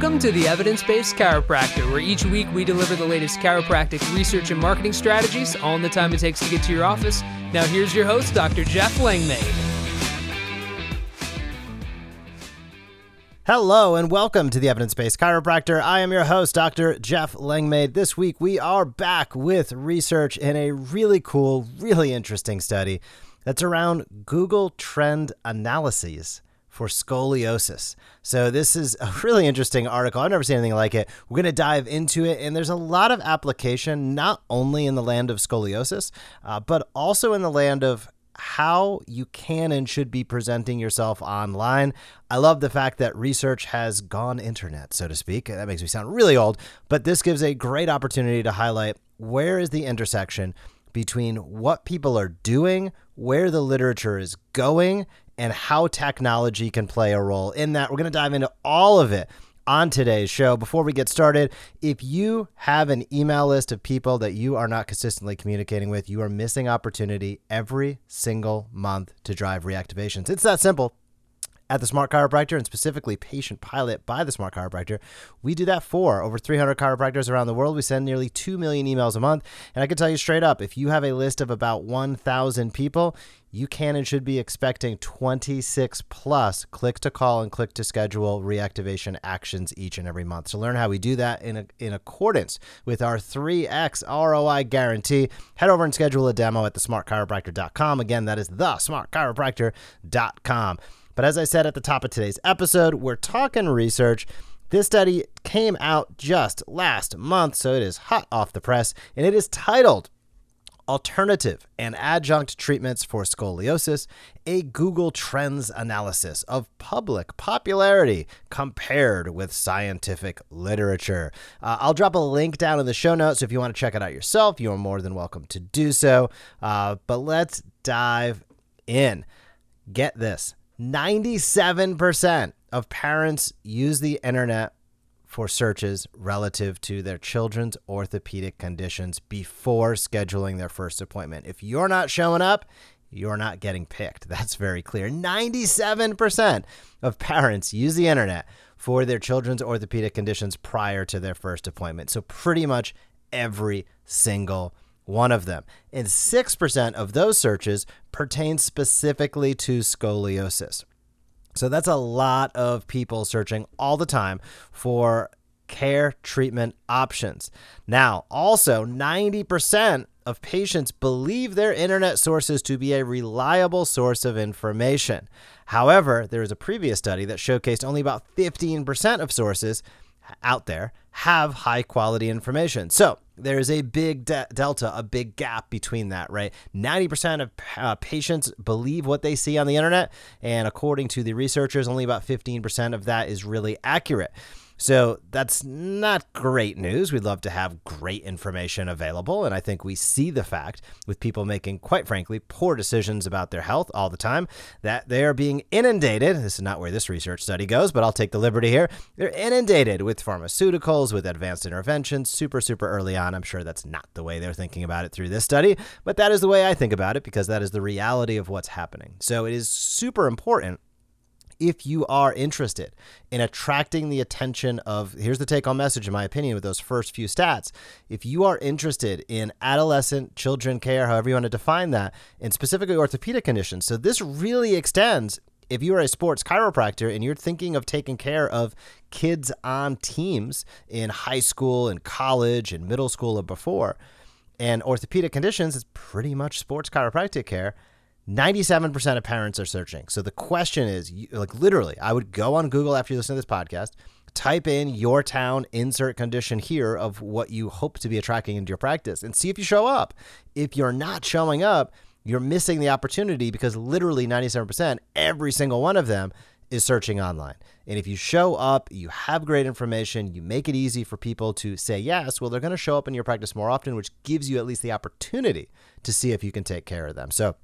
Welcome to the Evidence Based Chiropractor, where each week we deliver the latest chiropractic research and marketing strategies, all in the time it takes to get to your office. Now, here's your host, Dr. Jeff Langmaid. Hello and welcome to the Evidence Based Chiropractor. I am your host, Dr. Jeff Langmaid. This week we are back with research in a really cool, really interesting study that's around Google Trend Analyses for scoliosis. So, this is a really interesting article. I've never seen anything like it. We're going to dive into it, and there's a lot of application, not only in the land of scoliosis, uh, but also in the land of how you can and should be presenting yourself online. I love the fact that research has gone internet, so to speak. That makes me sound really old, but this gives a great opportunity to highlight where is the intersection between what people are doing, where the literature is going, and how technology can play a role in that. We're going to dive into all of it on today's show. Before we get started, if you have an email list of people that you are not consistently communicating with, you are missing opportunity every single month to drive reactivations. It's that simple at the Smart Chiropractor and specifically Patient Pilot by the Smart Chiropractor. We do that for over 300 chiropractors around the world. We send nearly 2 million emails a month. And I can tell you straight up if you have a list of about 1,000 people, you can and should be expecting 26 plus click to call and click to schedule reactivation actions each and every month. To learn how we do that in, a, in accordance with our 3x ROI guarantee, head over and schedule a demo at thesmartchiropractor.com. Again, that is thesmartchiropractor.com. But as I said at the top of today's episode, we're talking research. This study came out just last month, so it is hot off the press, and it is titled Alternative and Adjunct Treatments for Scoliosis, a Google Trends analysis of public popularity compared with scientific literature. Uh, I'll drop a link down in the show notes. So if you want to check it out yourself, you are more than welcome to do so. Uh, but let's dive in. Get this 97% of parents use the internet for searches relative to their children's orthopedic conditions before scheduling their first appointment. If you're not showing up, you're not getting picked. That's very clear. 97% of parents use the internet for their children's orthopedic conditions prior to their first appointment. So, pretty much every single one of them. And 6% of those searches pertain specifically to scoliosis. So that's a lot of people searching all the time for care treatment options. Now, also, 90% of patients believe their internet sources to be a reliable source of information. However, there is a previous study that showcased only about 15% of sources out there have high quality information. So there's a big de- delta, a big gap between that, right? 90% of uh, patients believe what they see on the internet. And according to the researchers, only about 15% of that is really accurate. So that's not great news. We'd love to have great information available. And I think we see the fact with people making, quite frankly, poor decisions about their health all the time that they are being inundated. This is not where this research study goes, but I'll take the liberty here. They're inundated with pharmaceuticals, with advanced interventions super, super early on. I'm sure that's not the way they're thinking about it through this study, but that is the way I think about it because that is the reality of what's happening. So it is super important if you are interested in attracting the attention of, here's the take home message, in my opinion, with those first few stats. If you are interested in adolescent children care, however you want to define that, and specifically orthopedic conditions, so this really extends if you are a sports chiropractor and you're thinking of taking care of kids on teams in high school and college and middle school or before, and orthopedic conditions is pretty much sports chiropractic care. 97% of parents are searching. So the question is like literally, I would go on Google after you listen to this podcast, type in your town, insert condition here of what you hope to be attracting into your practice and see if you show up. If you're not showing up, you're missing the opportunity because literally 97%, every single one of them is searching online. And if you show up, you have great information, you make it easy for people to say yes, well, they're going to show up in your practice more often, which gives you at least the opportunity to see if you can take care of them. So,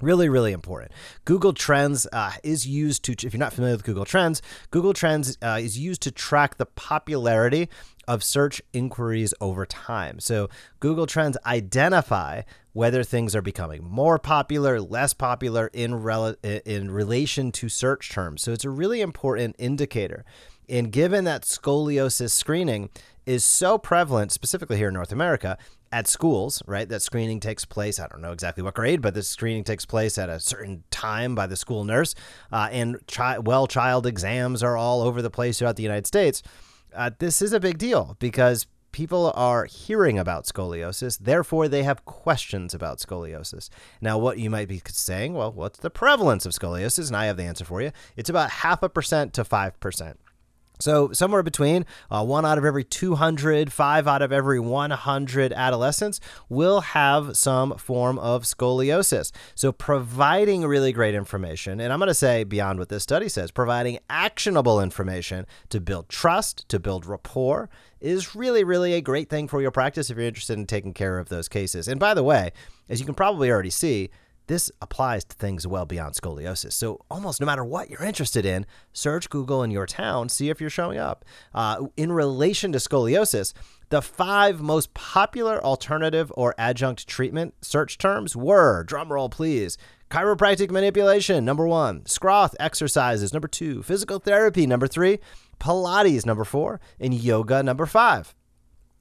Really, really important. Google Trends uh, is used to, if you're not familiar with Google Trends, Google Trends uh, is used to track the popularity of search inquiries over time. So Google Trends identify whether things are becoming more popular, less popular in rel- in relation to search terms. So it's a really important indicator And given that scoliosis screening is so prevalent, specifically here in North America, at schools, right? That screening takes place. I don't know exactly what grade, but this screening takes place at a certain time by the school nurse. Uh, and chi- well child exams are all over the place throughout the United States. Uh, this is a big deal because people are hearing about scoliosis, therefore they have questions about scoliosis. Now, what you might be saying, well, what's the prevalence of scoliosis? And I have the answer for you. It's about half a percent to 5%. So, somewhere between uh, one out of every 200, five out of every 100 adolescents will have some form of scoliosis. So, providing really great information, and I'm going to say beyond what this study says, providing actionable information to build trust, to build rapport, is really, really a great thing for your practice if you're interested in taking care of those cases. And by the way, as you can probably already see, this applies to things well beyond scoliosis. So, almost no matter what you're interested in, search Google in your town, see if you're showing up. Uh, in relation to scoliosis, the five most popular alternative or adjunct treatment search terms were drumroll, please. Chiropractic manipulation, number one. Schroth exercises, number two. Physical therapy, number three. Pilates, number four. And yoga, number five.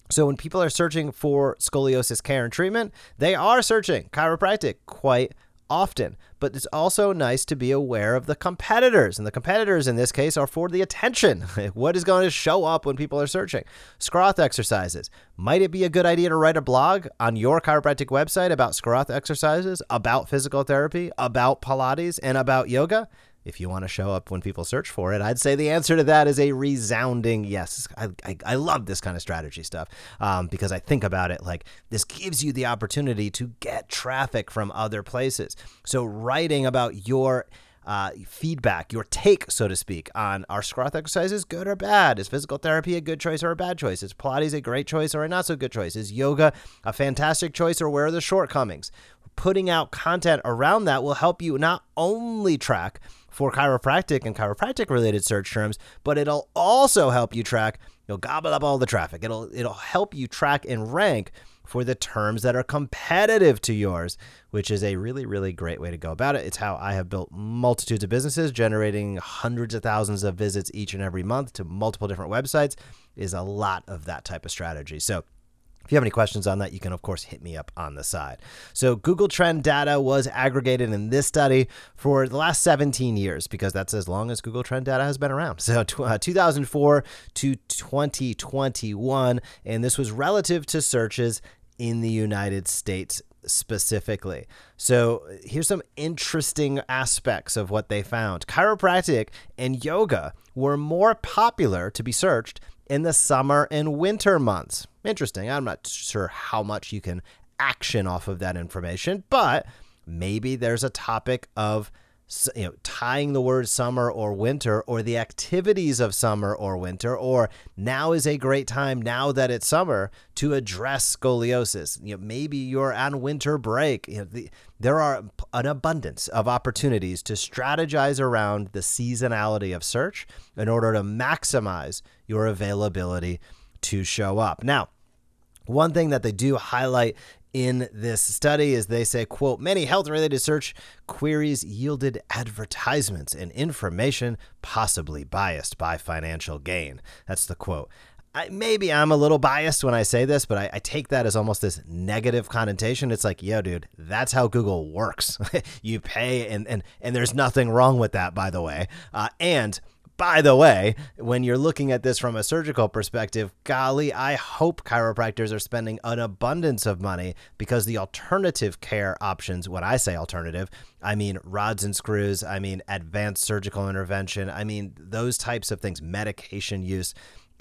So when people are searching for scoliosis care and treatment, they are searching chiropractic quite often. But it's also nice to be aware of the competitors. And the competitors in this case are for the attention. what is going to show up when people are searching? Schroth exercises. Might it be a good idea to write a blog on your chiropractic website about Schroth exercises, about physical therapy, about Pilates, and about yoga? If you want to show up when people search for it, I'd say the answer to that is a resounding yes. I, I, I love this kind of strategy stuff um, because I think about it like this gives you the opportunity to get traffic from other places. So, writing about your uh, feedback, your take, so to speak, on are Schroth exercises good or bad? Is physical therapy a good choice or a bad choice? Is Pilates a great choice or a not so good choice? Is yoga a fantastic choice or where are the shortcomings? Putting out content around that will help you not only track for chiropractic and chiropractic related search terms, but it'll also help you track, you'll gobble up all the traffic. It'll it'll help you track and rank for the terms that are competitive to yours, which is a really, really great way to go about it. It's how I have built multitudes of businesses, generating hundreds of thousands of visits each and every month to multiple different websites, is a lot of that type of strategy. So if you have any questions on that, you can, of course, hit me up on the side. So, Google Trend data was aggregated in this study for the last 17 years because that's as long as Google Trend data has been around. So, uh, 2004 to 2021. And this was relative to searches in the United States specifically. So, here's some interesting aspects of what they found chiropractic and yoga were more popular to be searched in the summer and winter months. Interesting. I'm not sure how much you can action off of that information, but maybe there's a topic of you know tying the word summer or winter or the activities of summer or winter or now is a great time now that it's summer to address scoliosis. You know maybe you're on winter break. You know the, there are an abundance of opportunities to strategize around the seasonality of search in order to maximize your availability to show up. Now one thing that they do highlight in this study is they say quote many health related search queries yielded advertisements and information possibly biased by financial gain that's the quote I, maybe I'm a little biased when I say this, but I, I, take that as almost this negative connotation. It's like, yo, dude, that's how Google works. you pay, and, and and there's nothing wrong with that, by the way. Uh, and by the way, when you're looking at this from a surgical perspective, golly, I hope chiropractors are spending an abundance of money because the alternative care options, when I say alternative, I mean rods and screws, I mean advanced surgical intervention, I mean those types of things, medication use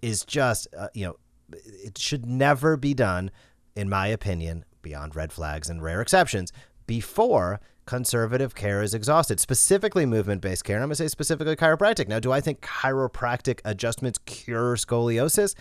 is just, uh, you know, it should never be done, in my opinion, beyond red flags and rare exceptions, before conservative care is exhausted, specifically movement based care. And I'm going to say specifically chiropractic. Now, do I think chiropractic adjustments cure scoliosis?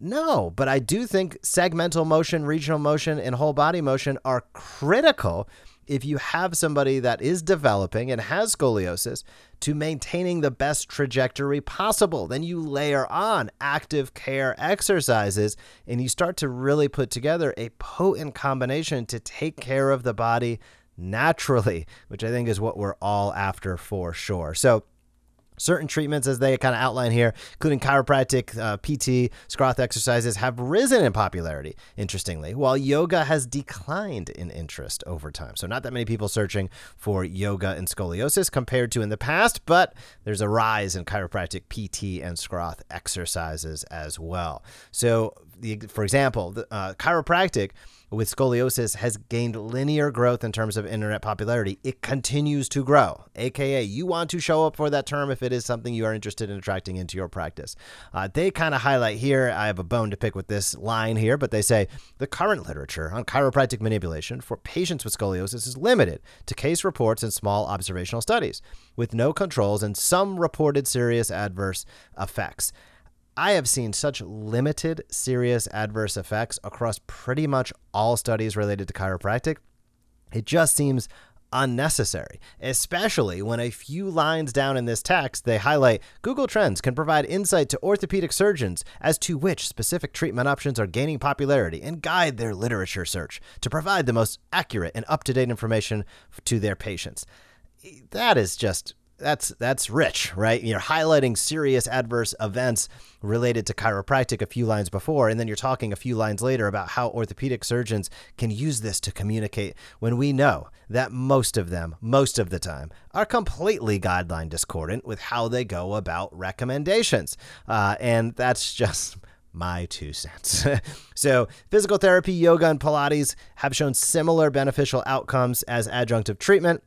No, but I do think segmental motion, regional motion, and whole body motion are critical if you have somebody that is developing and has scoliosis to maintaining the best trajectory possible. Then you layer on active care exercises and you start to really put together a potent combination to take care of the body naturally, which I think is what we're all after for sure. So, Certain treatments, as they kind of outline here, including chiropractic, uh, PT, Schroth exercises, have risen in popularity, interestingly, while yoga has declined in interest over time. So, not that many people searching for yoga and scoliosis compared to in the past, but there's a rise in chiropractic, PT, and Schroth exercises as well. So, the, for example, the, uh, chiropractic with scoliosis has gained linear growth in terms of internet popularity. It continues to grow, aka you want to show up for that term if it is something you are interested in attracting into your practice. Uh, they kind of highlight here, I have a bone to pick with this line here, but they say the current literature on chiropractic manipulation for patients with scoliosis is limited to case reports and small observational studies with no controls and some reported serious adverse effects. I have seen such limited serious adverse effects across pretty much all studies related to chiropractic. It just seems unnecessary, especially when a few lines down in this text they highlight Google Trends can provide insight to orthopedic surgeons as to which specific treatment options are gaining popularity and guide their literature search to provide the most accurate and up to date information to their patients. That is just that's that's rich, right? You're highlighting serious adverse events related to chiropractic a few lines before, and then you're talking a few lines later about how orthopedic surgeons can use this to communicate when we know that most of them, most of the time, are completely guideline discordant with how they go about recommendations. Uh, and that's just my two cents. so, physical therapy, yoga, and Pilates have shown similar beneficial outcomes as adjunctive treatment.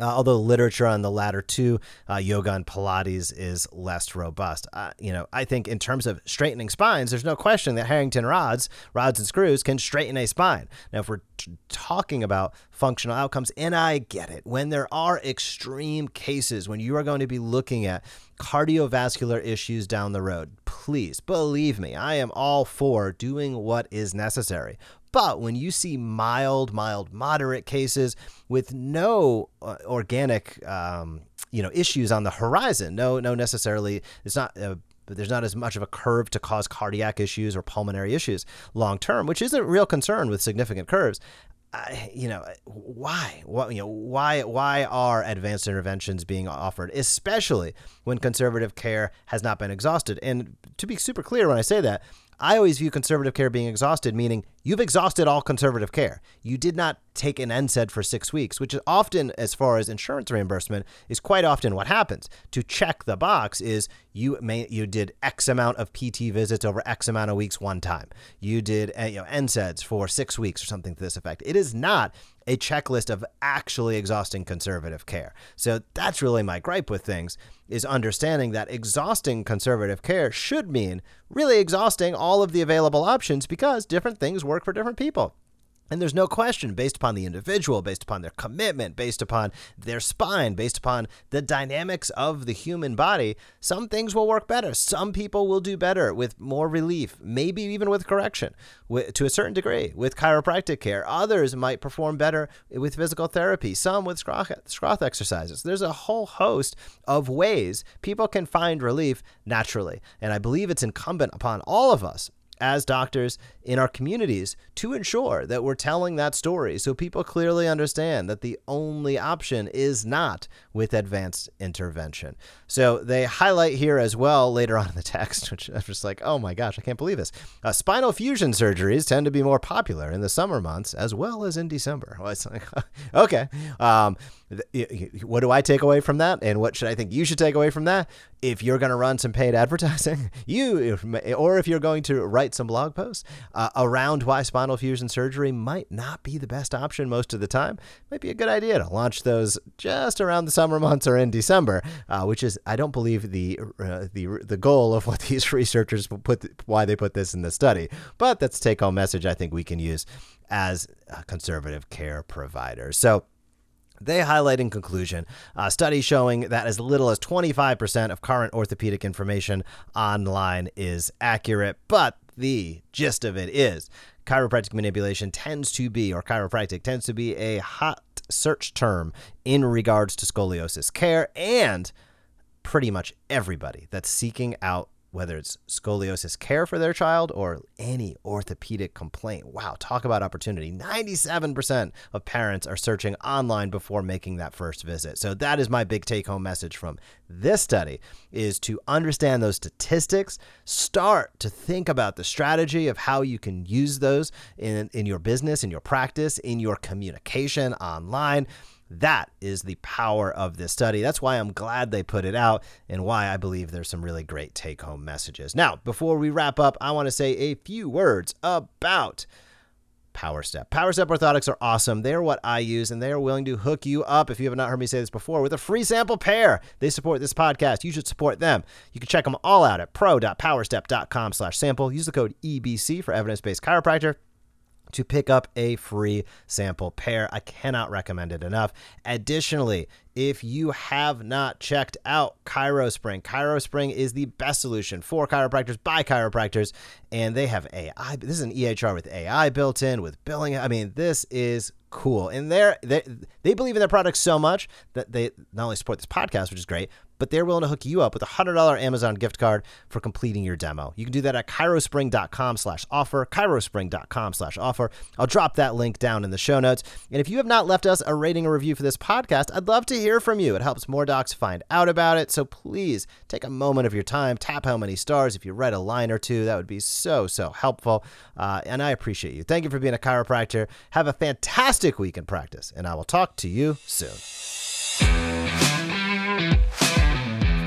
Uh, although literature on the latter two, uh, yoga and Pilates, is less robust. Uh, you know, I think in terms of straightening spines, there's no question that Harrington rods, rods and screws, can straighten a spine. Now, if we're t- talking about functional outcomes, and I get it, when there are extreme cases, when you are going to be looking at cardiovascular issues down the road, please believe me, I am all for doing what is necessary. But when you see mild, mild, moderate cases with no uh, organic, um, you know, issues on the horizon, no, no, necessarily, it's not. Uh, there's not as much of a curve to cause cardiac issues or pulmonary issues long term, which isn't a real concern with significant curves. I, you know why? What you know why why are advanced interventions being offered especially when conservative care has not been exhausted? And to be super clear when i say that I always view conservative care being exhausted, meaning you've exhausted all conservative care. You did not take an NSAID for six weeks, which is often, as far as insurance reimbursement, is quite often what happens. To check the box is you may you did X amount of PT visits over X amount of weeks one time. You did uh, you know NSAIDs for six weeks or something to this effect. It is not a checklist of actually exhausting conservative care. So that's really my gripe with things is understanding that exhausting conservative care should mean really exhausting all of the available options because different things work for different people. And there's no question, based upon the individual, based upon their commitment, based upon their spine, based upon the dynamics of the human body, some things will work better. Some people will do better with more relief, maybe even with correction to a certain degree with chiropractic care. Others might perform better with physical therapy, some with Schroth exercises. There's a whole host of ways people can find relief naturally. And I believe it's incumbent upon all of us as doctors in our communities to ensure that we're telling that story so people clearly understand that the only option is not with advanced intervention. So they highlight here as well later on in the text, which I'm just like, oh my gosh, I can't believe this. Uh, spinal fusion surgeries tend to be more popular in the summer months as well as in December. Well, it's like, okay. Um, what do I take away from that? And what should I think you should take away from that? If you're going to run some paid advertising, you, or if you're going to write some blog posts uh, around why spinal fusion surgery might not be the best option most of the time, might be a good idea to launch those just around the summer months or in December, uh, which is, I don't believe the uh, the the goal of what these researchers put why they put this in the study. But that's take home message I think we can use as conservative care providers. So. They highlight in conclusion a study showing that as little as 25% of current orthopedic information online is accurate, but the gist of it is chiropractic manipulation tends to be, or chiropractic tends to be, a hot search term in regards to scoliosis care, and pretty much everybody that's seeking out whether it's scoliosis care for their child or any orthopedic complaint. Wow, talk about opportunity. 97% of parents are searching online before making that first visit. So that is my big take home message from this study is to understand those statistics, start to think about the strategy of how you can use those in in your business, in your practice, in your communication online that is the power of this study. That's why I'm glad they put it out and why I believe there's some really great take home messages. Now, before we wrap up, I want to say a few words about PowerStep. Power Step orthotics are awesome. They're what I use, and they are willing to hook you up, if you have not heard me say this before, with a free sample pair. They support this podcast. You should support them. You can check them all out at pro.powerstep.com slash sample. Use the code EBC for evidence-based chiropractor to pick up a free sample pair. I cannot recommend it enough. Additionally, if you have not checked out ChiroSpring, ChiroSpring is the best solution for chiropractors by chiropractors, and they have AI. This is an EHR with AI built in with billing. I mean, this is cool. And they they believe in their products so much that they not only support this podcast, which is great, but they're willing to hook you up with a $100 Amazon gift card for completing your demo. You can do that at chirospring.com slash offer, chirospring.com slash offer. I'll drop that link down in the show notes. And if you have not left us a rating or review for this podcast, I'd love to hear from you. It helps more docs find out about it. So please take a moment of your time, tap how many stars. If you read a line or two, that would be so, so helpful. Uh, and I appreciate you. Thank you for being a chiropractor. Have a fantastic week in practice, and I will talk to you soon.